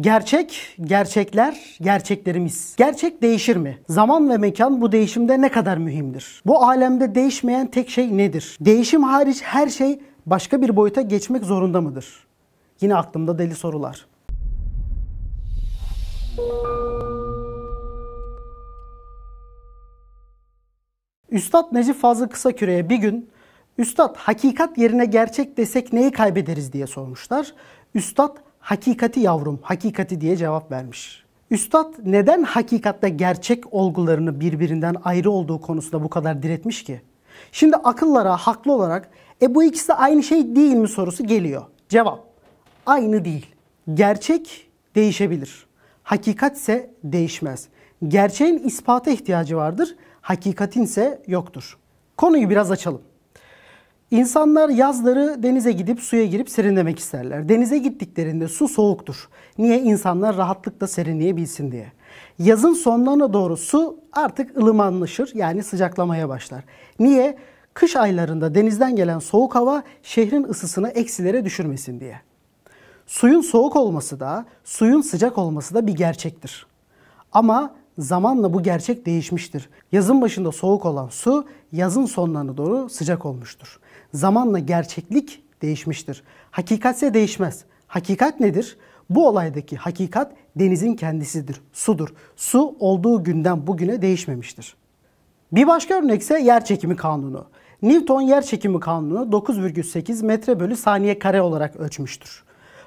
Gerçek, gerçekler, gerçeklerimiz. Gerçek değişir mi? Zaman ve mekan bu değişimde ne kadar mühimdir? Bu alemde değişmeyen tek şey nedir? Değişim hariç her şey başka bir boyuta geçmek zorunda mıdır? Yine aklımda deli sorular. Üstad Necip Fazıl Kısaküre'ye bir gün Üstad hakikat yerine gerçek desek neyi kaybederiz diye sormuşlar. Üstad hakikati yavrum, hakikati diye cevap vermiş. Üstad neden hakikatte gerçek olgularını birbirinden ayrı olduğu konusunda bu kadar diretmiş ki? Şimdi akıllara haklı olarak e bu ikisi aynı şey değil mi sorusu geliyor. Cevap aynı değil. Gerçek değişebilir. Hakikat ise değişmez. Gerçeğin ispata ihtiyacı vardır. Hakikatin ise yoktur. Konuyu biraz açalım. İnsanlar yazları denize gidip suya girip serinlemek isterler. Denize gittiklerinde su soğuktur. Niye? İnsanlar rahatlıkla serinleyebilsin diye. Yazın sonlarına doğru su artık ılımanlaşır yani sıcaklamaya başlar. Niye? Kış aylarında denizden gelen soğuk hava şehrin ısısını eksilere düşürmesin diye. Suyun soğuk olması da, suyun sıcak olması da bir gerçektir. Ama zamanla bu gerçek değişmiştir. Yazın başında soğuk olan su yazın sonlarına doğru sıcak olmuştur. Zamanla gerçeklik değişmiştir. Hakikatse değişmez. Hakikat nedir? Bu olaydaki hakikat denizin kendisidir, sudur. Su olduğu günden bugüne değişmemiştir. Bir başka örnekse yer çekimi kanunu. Newton yer çekimi kanunu 9,8 metre bölü saniye kare olarak ölçmüştür.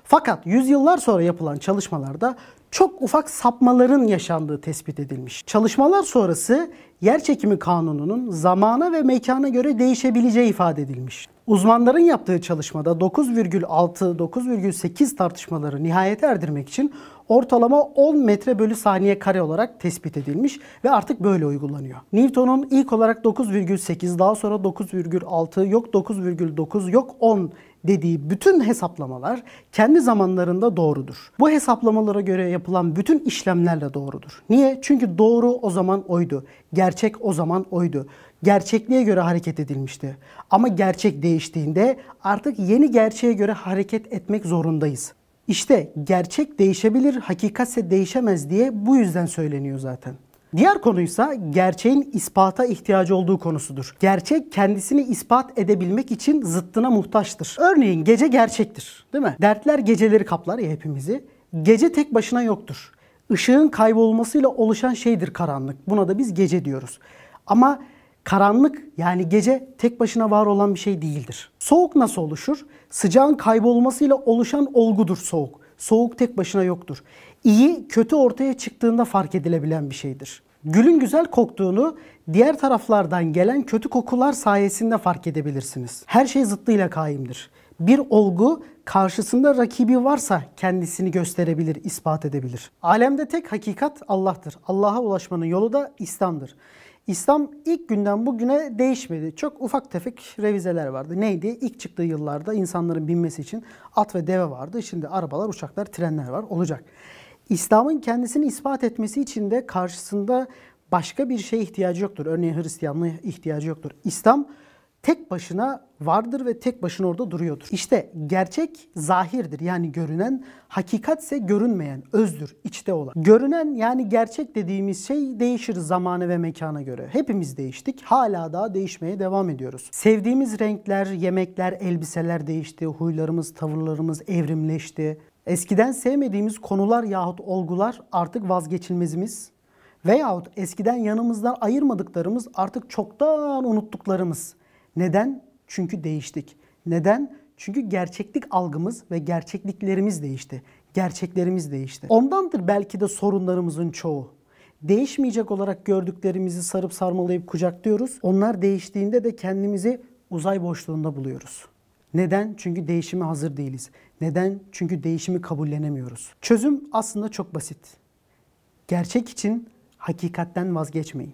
Fakat yüzyıllar sonra yapılan çalışmalarda çok ufak sapmaların yaşandığı tespit edilmiş. Çalışmalar sonrası yer çekimi kanununun zamana ve mekana göre değişebileceği ifade edilmiş. Uzmanların yaptığı çalışmada 9,6-9,8 tartışmaları nihayete erdirmek için ortalama 10 metre bölü saniye kare olarak tespit edilmiş ve artık böyle uygulanıyor. Newton'un ilk olarak 9,8 daha sonra 9,6 yok 9,9 yok 10 dediği bütün hesaplamalar kendi zamanlarında doğrudur. Bu hesaplamalara göre yapılan bütün işlemlerle doğrudur. Niye? Çünkü doğru o zaman oydu. Gerçek o zaman oydu. Gerçekliğe göre hareket edilmişti. Ama gerçek değiştiğinde artık yeni gerçeğe göre hareket etmek zorundayız. İşte gerçek değişebilir, hakikatse değişemez diye bu yüzden söyleniyor zaten. Diğer konuysa gerçeğin ispata ihtiyacı olduğu konusudur. Gerçek kendisini ispat edebilmek için zıttına muhtaçtır. Örneğin gece gerçektir, değil mi? Dertler geceleri kaplar ya hepimizi. Gece tek başına yoktur. Işığın kaybolmasıyla oluşan şeydir karanlık. Buna da biz gece diyoruz. Ama karanlık yani gece tek başına var olan bir şey değildir. Soğuk nasıl oluşur? Sıcağın kaybolmasıyla oluşan olgudur soğuk. Soğuk tek başına yoktur. İyi, kötü ortaya çıktığında fark edilebilen bir şeydir. Gülün güzel koktuğunu diğer taraflardan gelen kötü kokular sayesinde fark edebilirsiniz. Her şey zıttıyla kaimdir. Bir olgu karşısında rakibi varsa kendisini gösterebilir, ispat edebilir. Alemde tek hakikat Allah'tır. Allah'a ulaşmanın yolu da İslam'dır. İslam ilk günden bugüne değişmedi. Çok ufak tefek revizeler vardı. Neydi? İlk çıktığı yıllarda insanların binmesi için at ve deve vardı. Şimdi arabalar, uçaklar, trenler var. Olacak. İslam'ın kendisini ispat etmesi için de karşısında başka bir şeye ihtiyacı yoktur. Örneğin Hristiyanlığa ihtiyacı yoktur. İslam tek başına vardır ve tek başına orada duruyordur. İşte gerçek zahirdir yani görünen, hakikat ise görünmeyen, özdür, içte olan. Görünen yani gerçek dediğimiz şey değişir zamanı ve mekana göre. Hepimiz değiştik, hala daha değişmeye devam ediyoruz. Sevdiğimiz renkler, yemekler, elbiseler değişti, huylarımız, tavırlarımız evrimleşti. Eskiden sevmediğimiz konular yahut olgular artık vazgeçilmezimiz veyahut eskiden yanımızdan ayırmadıklarımız artık çoktan unuttuklarımız. Neden? Çünkü değiştik. Neden? Çünkü gerçeklik algımız ve gerçekliklerimiz değişti. Gerçeklerimiz değişti. Ondandır belki de sorunlarımızın çoğu. Değişmeyecek olarak gördüklerimizi sarıp sarmalayıp kucaklıyoruz. Onlar değiştiğinde de kendimizi uzay boşluğunda buluyoruz. Neden? Çünkü değişime hazır değiliz. Neden? Çünkü değişimi kabullenemiyoruz. Çözüm aslında çok basit. Gerçek için hakikatten vazgeçmeyin.